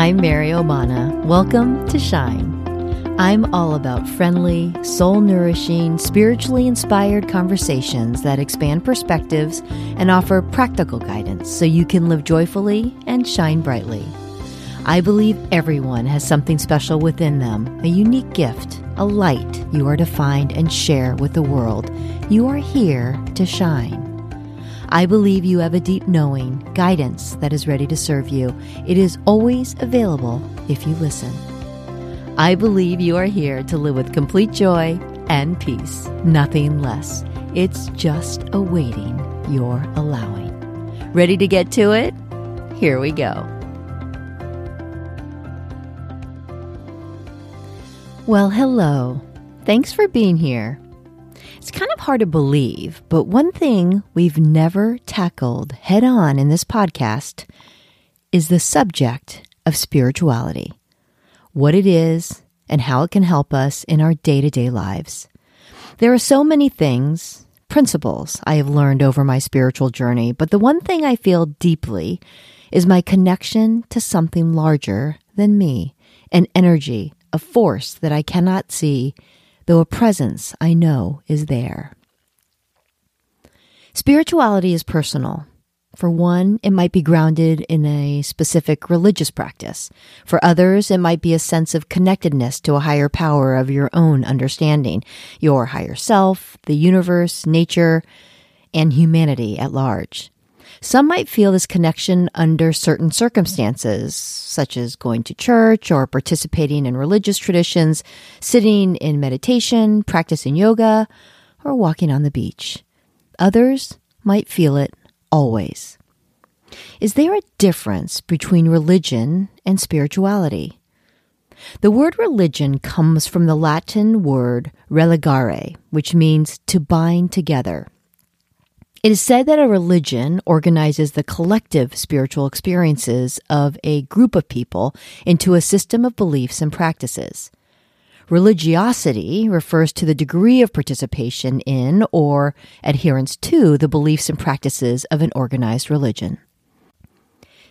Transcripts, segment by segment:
I'm Mary Obana. Welcome to Shine. I'm all about friendly, soul nourishing, spiritually inspired conversations that expand perspectives and offer practical guidance so you can live joyfully and shine brightly. I believe everyone has something special within them, a unique gift, a light you are to find and share with the world. You are here to shine. I believe you have a deep knowing, guidance that is ready to serve you. It is always available if you listen. I believe you are here to live with complete joy and peace, nothing less. It's just awaiting your allowing. Ready to get to it? Here we go. Well, hello. Thanks for being here. It's kind of hard to believe, but one thing we've never tackled head on in this podcast is the subject of spirituality what it is and how it can help us in our day to day lives. There are so many things, principles I have learned over my spiritual journey, but the one thing I feel deeply is my connection to something larger than me, an energy, a force that I cannot see though a presence I know is there. Spirituality is personal. For one, it might be grounded in a specific religious practice. For others, it might be a sense of connectedness to a higher power of your own understanding, your higher self, the universe, nature, and humanity at large. Some might feel this connection under certain circumstances, such as going to church or participating in religious traditions, sitting in meditation, practicing yoga, or walking on the beach. Others might feel it always. Is there a difference between religion and spirituality? The word religion comes from the Latin word religare, which means to bind together. It is said that a religion organizes the collective spiritual experiences of a group of people into a system of beliefs and practices. Religiosity refers to the degree of participation in or adherence to the beliefs and practices of an organized religion.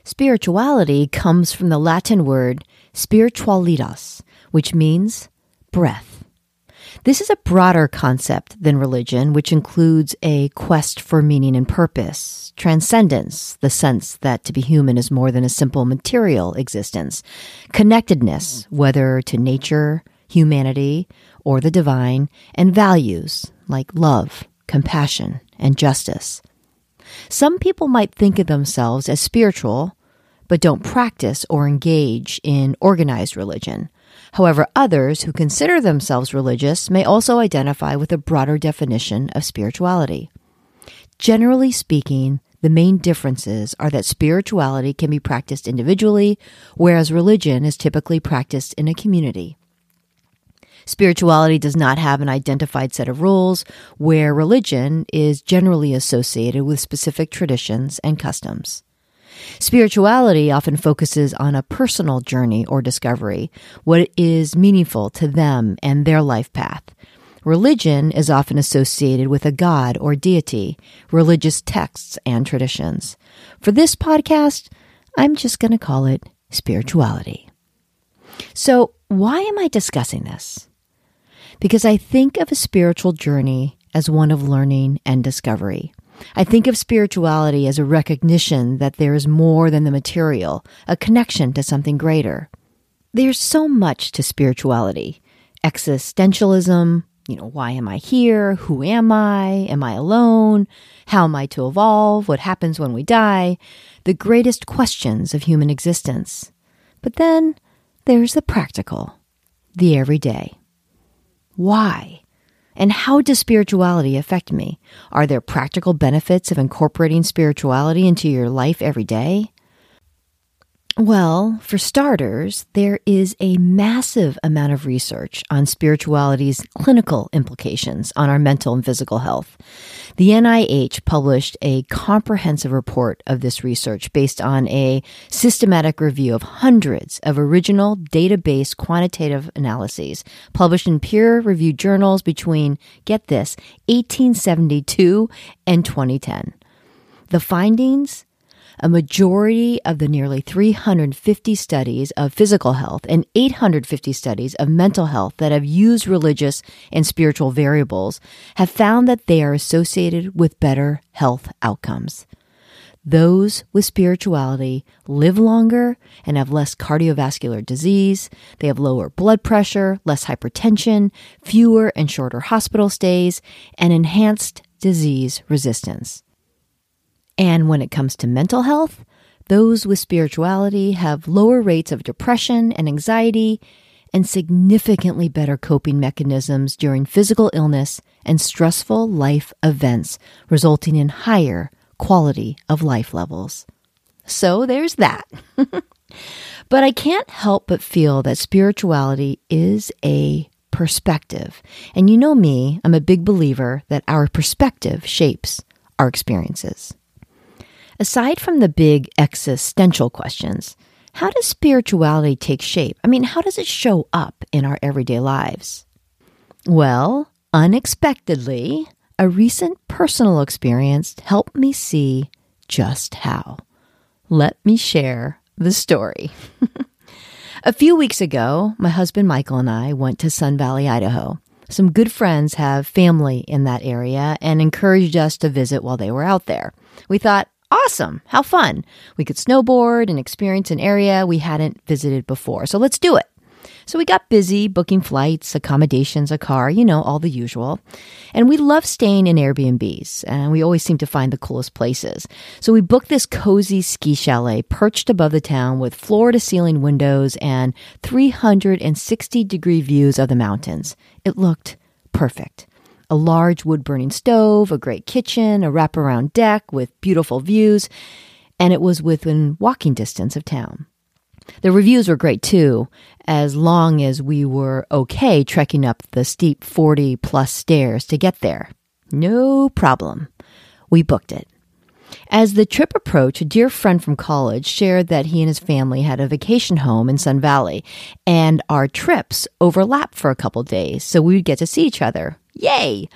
Spirituality comes from the Latin word spiritualitas, which means breath. This is a broader concept than religion, which includes a quest for meaning and purpose, transcendence, the sense that to be human is more than a simple material existence, connectedness, whether to nature, humanity, or the divine, and values like love, compassion, and justice. Some people might think of themselves as spiritual, but don't practice or engage in organized religion. However, others who consider themselves religious may also identify with a broader definition of spirituality. Generally speaking, the main differences are that spirituality can be practiced individually, whereas religion is typically practiced in a community. Spirituality does not have an identified set of rules, where religion is generally associated with specific traditions and customs. Spirituality often focuses on a personal journey or discovery, what is meaningful to them and their life path. Religion is often associated with a god or deity, religious texts, and traditions. For this podcast, I'm just going to call it spirituality. So, why am I discussing this? Because I think of a spiritual journey as one of learning and discovery. I think of spirituality as a recognition that there is more than the material, a connection to something greater. There's so much to spirituality existentialism, you know, why am I here? Who am I? Am I alone? How am I to evolve? What happens when we die? The greatest questions of human existence. But then there's the practical, the everyday. Why? And how does spirituality affect me? Are there practical benefits of incorporating spirituality into your life every day? Well, for starters, there is a massive amount of research on spirituality's clinical implications on our mental and physical health. The NIH published a comprehensive report of this research based on a systematic review of hundreds of original database quantitative analyses published in peer reviewed journals between, get this, 1872 and 2010. The findings a majority of the nearly 350 studies of physical health and 850 studies of mental health that have used religious and spiritual variables have found that they are associated with better health outcomes. Those with spirituality live longer and have less cardiovascular disease. They have lower blood pressure, less hypertension, fewer and shorter hospital stays, and enhanced disease resistance. And when it comes to mental health, those with spirituality have lower rates of depression and anxiety and significantly better coping mechanisms during physical illness and stressful life events, resulting in higher quality of life levels. So there's that. but I can't help but feel that spirituality is a perspective. And you know me, I'm a big believer that our perspective shapes our experiences. Aside from the big existential questions, how does spirituality take shape? I mean, how does it show up in our everyday lives? Well, unexpectedly, a recent personal experience helped me see just how. Let me share the story. a few weeks ago, my husband Michael and I went to Sun Valley, Idaho. Some good friends have family in that area and encouraged us to visit while they were out there. We thought, awesome, how fun. We could snowboard and experience an area we hadn't visited before. So let's do it. So we got busy booking flights, accommodations, a car, you know, all the usual. And we love staying in Airbnbs, and we always seem to find the coolest places. So we booked this cozy ski chalet perched above the town with floor to ceiling windows and 360 degree views of the mountains. It looked perfect a large wood burning stove, a great kitchen, a wraparound deck with beautiful views, and it was within walking distance of town. The reviews were great too, as long as we were okay trekking up the steep 40 plus stairs to get there. No problem. We booked it. As the trip approached, a dear friend from college shared that he and his family had a vacation home in Sun Valley, and our trips overlapped for a couple days, so we would get to see each other. Yay!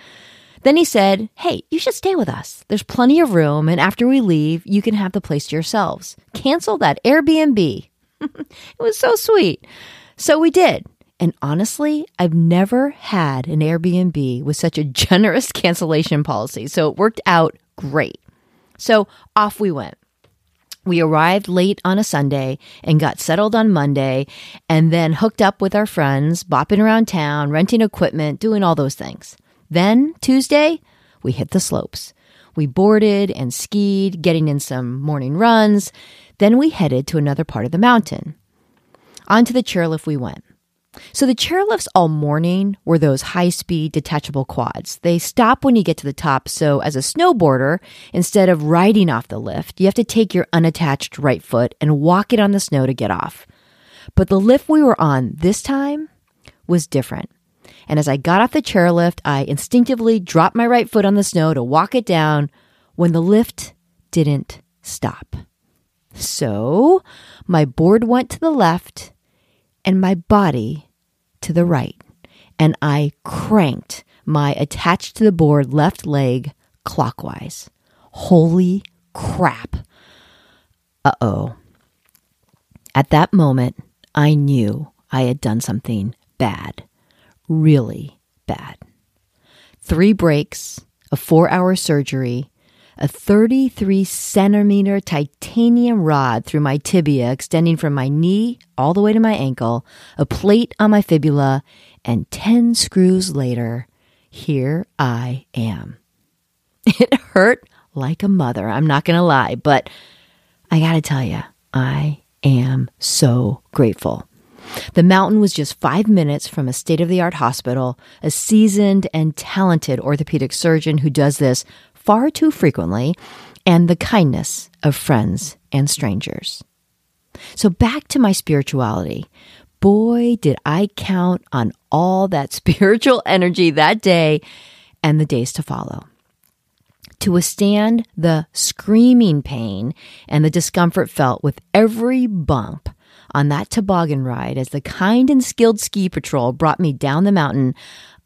Then he said, Hey, you should stay with us. There's plenty of room, and after we leave, you can have the place to yourselves. Cancel that Airbnb. it was so sweet. So we did. And honestly, I've never had an Airbnb with such a generous cancellation policy. So it worked out great. So off we went. We arrived late on a Sunday and got settled on Monday and then hooked up with our friends, bopping around town, renting equipment, doing all those things. Then Tuesday, we hit the slopes. We boarded and skied, getting in some morning runs. Then we headed to another part of the mountain. Onto the chairlift we went. So the chairlifts all morning were those high speed detachable quads. They stop when you get to the top. So as a snowboarder, instead of riding off the lift, you have to take your unattached right foot and walk it on the snow to get off. But the lift we were on this time was different. And as I got off the chairlift, I instinctively dropped my right foot on the snow to walk it down when the lift didn't stop. So my board went to the left and my body to the right, and I cranked my attached to the board left leg clockwise. Holy crap. Uh oh. At that moment, I knew I had done something bad, really bad. Three breaks, a four hour surgery, a 33 centimeter titanium rod through my tibia, extending from my knee all the way to my ankle, a plate on my fibula, and 10 screws later, here I am. It hurt like a mother, I'm not going to lie, but I got to tell you, I am so grateful. The mountain was just five minutes from a state of the art hospital, a seasoned and talented orthopedic surgeon who does this far too frequently, and the kindness of friends and strangers. So back to my spirituality. Boy, did I count on all that spiritual energy that day and the days to follow. To withstand the screaming pain and the discomfort felt with every bump on that toboggan ride as the kind and skilled ski patrol brought me down the mountain,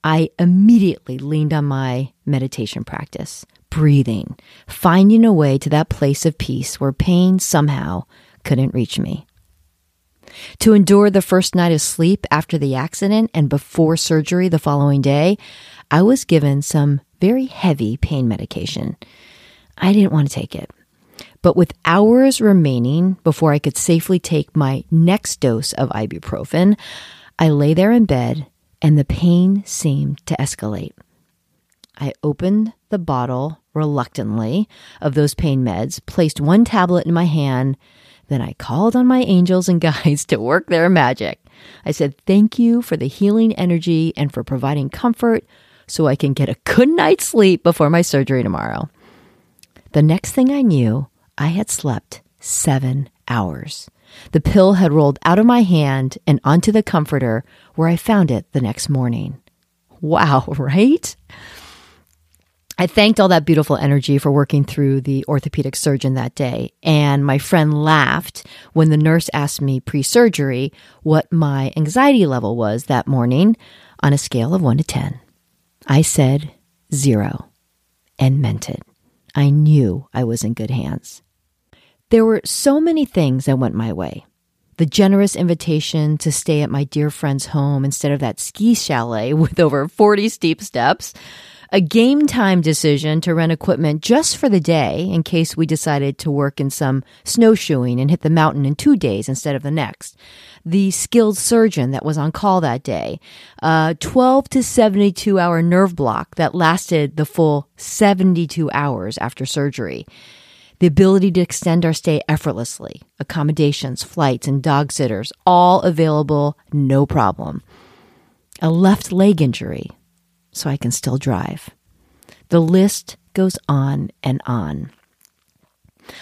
I immediately leaned on my meditation practice breathing, finding a way to that place of peace where pain somehow couldn't reach me. To endure the first night of sleep after the accident and before surgery the following day, I was given some very heavy pain medication. I didn't want to take it. But with hours remaining before I could safely take my next dose of ibuprofen, I lay there in bed and the pain seemed to escalate. I opened the bottle reluctantly of those pain meds, placed one tablet in my hand, then I called on my angels and guides to work their magic. I said, Thank you for the healing energy and for providing comfort so I can get a good night's sleep before my surgery tomorrow. The next thing I knew, I had slept seven hours. The pill had rolled out of my hand and onto the comforter where I found it the next morning. Wow, right? I thanked all that beautiful energy for working through the orthopedic surgeon that day. And my friend laughed when the nurse asked me pre surgery what my anxiety level was that morning on a scale of 1 to 10. I said zero and meant it. I knew I was in good hands. There were so many things that went my way. The generous invitation to stay at my dear friend's home instead of that ski chalet with over 40 steep steps a game time decision to rent equipment just for the day in case we decided to work in some snowshoeing and hit the mountain in two days instead of the next. The skilled surgeon that was on call that day, a 12 to 72 hour nerve block that lasted the full 72 hours after surgery. The ability to extend our stay effortlessly, accommodations, flights, and dog sitters, all available, no problem. A left leg injury, so I can still drive. The list goes on and on.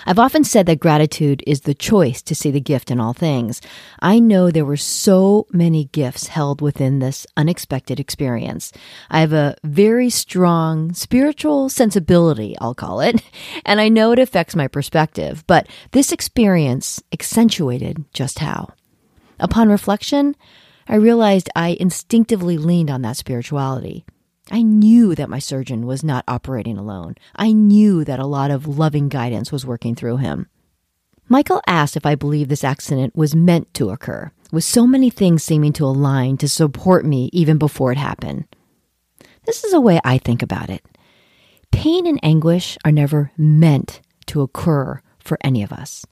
I've often said that gratitude is the choice to see the gift in all things. I know there were so many gifts held within this unexpected experience. I have a very strong spiritual sensibility, I'll call it, and I know it affects my perspective, but this experience accentuated just how. Upon reflection, I realized I instinctively leaned on that spirituality. I knew that my surgeon was not operating alone. I knew that a lot of loving guidance was working through him. Michael asked if I believed this accident was meant to occur, with so many things seeming to align to support me even before it happened. This is a way I think about it. Pain and anguish are never meant to occur for any of us.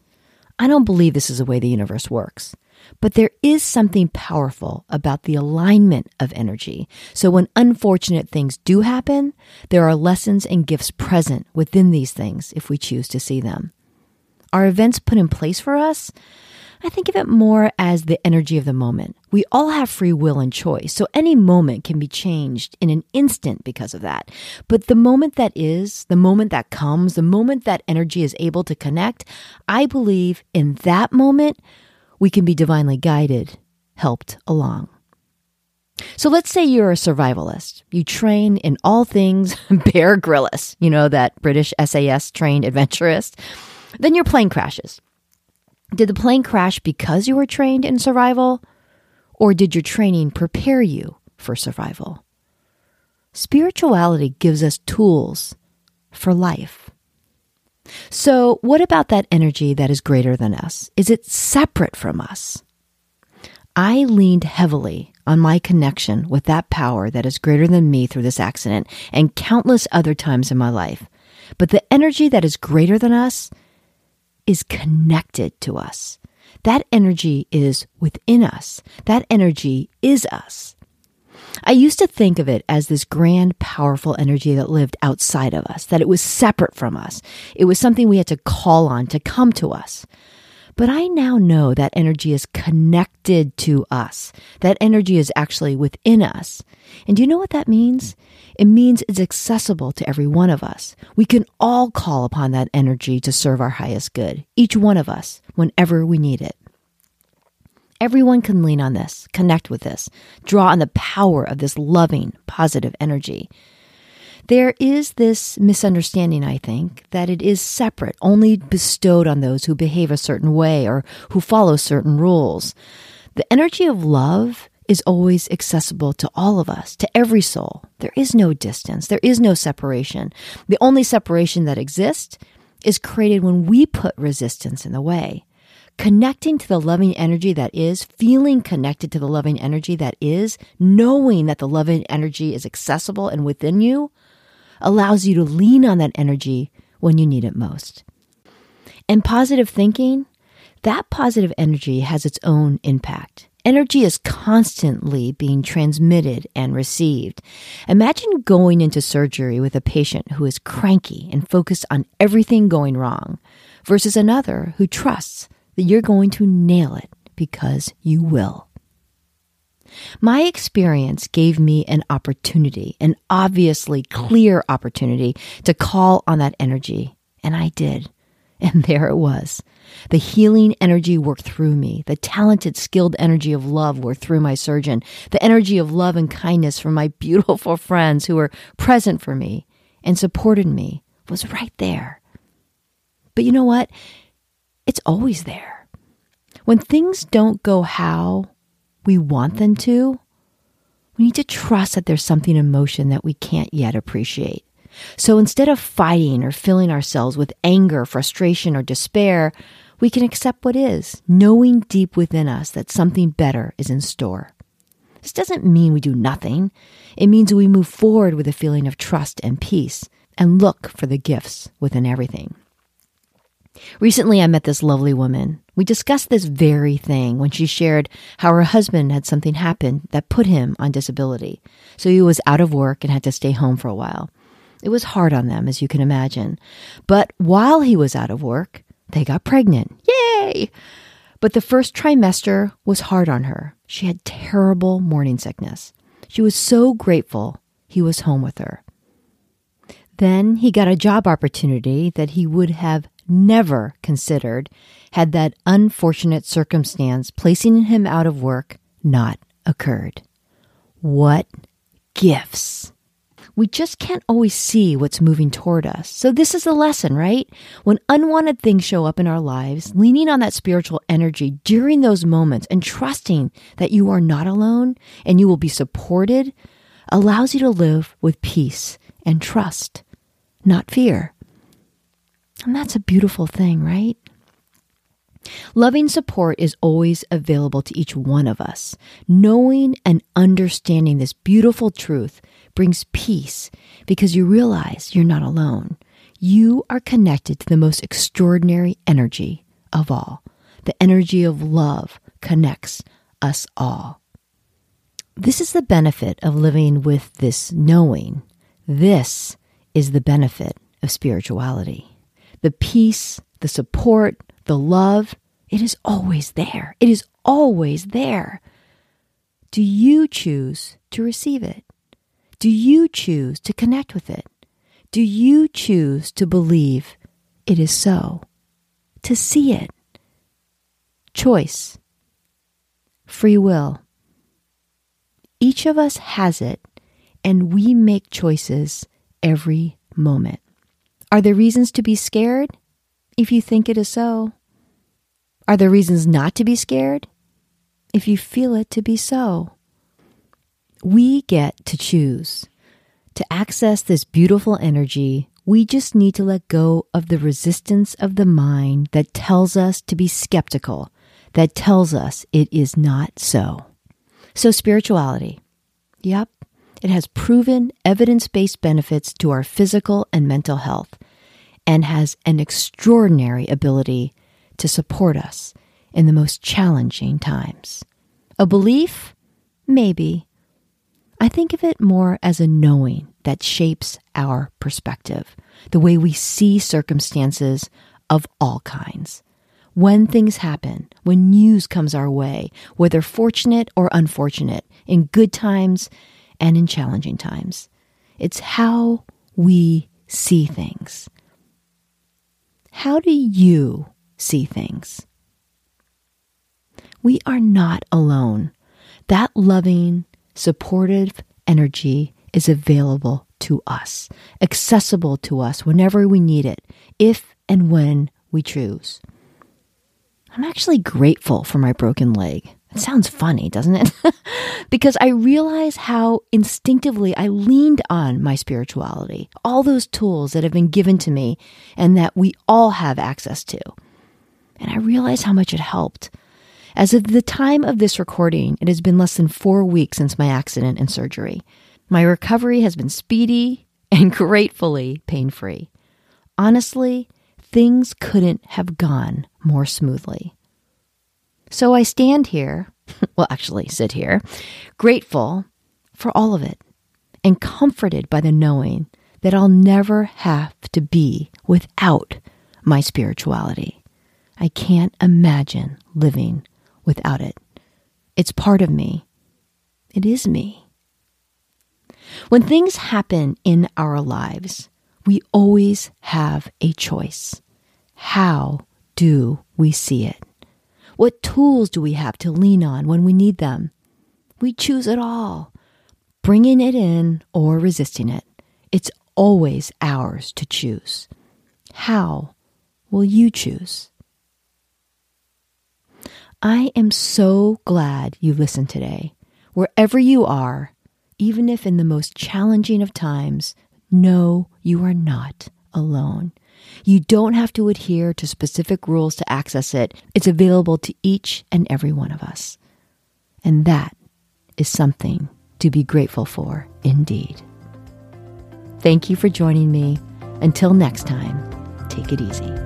I don't believe this is the way the universe works. But there is something powerful about the alignment of energy. So when unfortunate things do happen, there are lessons and gifts present within these things if we choose to see them. Are events put in place for us? I think of it more as the energy of the moment. We all have free will and choice, so any moment can be changed in an instant because of that. But the moment that is, the moment that comes, the moment that energy is able to connect, I believe in that moment, we can be divinely guided, helped along. So let's say you're a survivalist. You train in all things Bear Grylls, you know, that British SAS trained adventurist. Then your plane crashes. Did the plane crash because you were trained in survival? Or did your training prepare you for survival? Spirituality gives us tools for life. So, what about that energy that is greater than us? Is it separate from us? I leaned heavily on my connection with that power that is greater than me through this accident and countless other times in my life. But the energy that is greater than us is connected to us. That energy is within us. That energy is us. I used to think of it as this grand, powerful energy that lived outside of us, that it was separate from us. It was something we had to call on to come to us. But I now know that energy is connected to us. That energy is actually within us. And do you know what that means? It means it's accessible to every one of us. We can all call upon that energy to serve our highest good, each one of us, whenever we need it. Everyone can lean on this, connect with this, draw on the power of this loving, positive energy. There is this misunderstanding, I think, that it is separate, only bestowed on those who behave a certain way or who follow certain rules. The energy of love is always accessible to all of us, to every soul. There is no distance. There is no separation. The only separation that exists is created when we put resistance in the way. Connecting to the loving energy that is, feeling connected to the loving energy that is, knowing that the loving energy is accessible and within you, allows you to lean on that energy when you need it most. And positive thinking, that positive energy has its own impact. Energy is constantly being transmitted and received. Imagine going into surgery with a patient who is cranky and focused on everything going wrong versus another who trusts that you're going to nail it because you will. My experience gave me an opportunity, an obviously clear opportunity to call on that energy, and I did. And there it was. The healing energy worked through me. The talented, skilled energy of love worked through my surgeon. The energy of love and kindness from my beautiful friends who were present for me and supported me was right there. But you know what? It's always there. When things don't go how we want them to, we need to trust that there's something in motion that we can't yet appreciate. So instead of fighting or filling ourselves with anger, frustration, or despair, we can accept what is, knowing deep within us that something better is in store. This doesn't mean we do nothing. It means we move forward with a feeling of trust and peace and look for the gifts within everything. Recently, I met this lovely woman. We discussed this very thing when she shared how her husband had something happen that put him on disability. So he was out of work and had to stay home for a while. It was hard on them, as you can imagine. But while he was out of work, they got pregnant. Yay! But the first trimester was hard on her. She had terrible morning sickness. She was so grateful he was home with her. Then he got a job opportunity that he would have never considered had that unfortunate circumstance placing him out of work not occurred. What gifts! We just can't always see what's moving toward us. So, this is the lesson, right? When unwanted things show up in our lives, leaning on that spiritual energy during those moments and trusting that you are not alone and you will be supported allows you to live with peace and trust, not fear. And that's a beautiful thing, right? Loving support is always available to each one of us. Knowing and understanding this beautiful truth brings peace because you realize you're not alone. You are connected to the most extraordinary energy of all. The energy of love connects us all. This is the benefit of living with this knowing. This is the benefit of spirituality the peace, the support, the love, it is always there. It is always there. Do you choose to receive it? Do you choose to connect with it? Do you choose to believe it is so? To see it? Choice. Free will. Each of us has it, and we make choices every moment. Are there reasons to be scared if you think it is so? Are there reasons not to be scared if you feel it to be so? We get to choose. To access this beautiful energy, we just need to let go of the resistance of the mind that tells us to be skeptical, that tells us it is not so. So, spirituality. Yep, it has proven evidence based benefits to our physical and mental health and has an extraordinary ability to support us in the most challenging times. A belief? Maybe. I think of it more as a knowing that shapes our perspective, the way we see circumstances of all kinds. When things happen, when news comes our way, whether fortunate or unfortunate, in good times and in challenging times, it's how we see things. How do you see things? We are not alone. That loving, supportive energy is available to us, accessible to us whenever we need it, if and when we choose. I'm actually grateful for my broken leg. It sounds funny, doesn't it? because I realize how instinctively I leaned on my spirituality, all those tools that have been given to me and that we all have access to. And I realize how much it helped. As of the time of this recording, it has been less than four weeks since my accident and surgery. My recovery has been speedy and gratefully pain free. Honestly, things couldn't have gone more smoothly. So I stand here, well, actually sit here, grateful for all of it and comforted by the knowing that I'll never have to be without my spirituality. I can't imagine living without it. It's part of me. It is me. When things happen in our lives, we always have a choice. How do we see it? What tools do we have to lean on when we need them? We choose it all, bringing it in or resisting it. It's always ours to choose. How will you choose? I am so glad you listened today. Wherever you are, even if in the most challenging of times, know you are not alone. You don't have to adhere to specific rules to access it. It's available to each and every one of us. And that is something to be grateful for indeed. Thank you for joining me. Until next time, take it easy.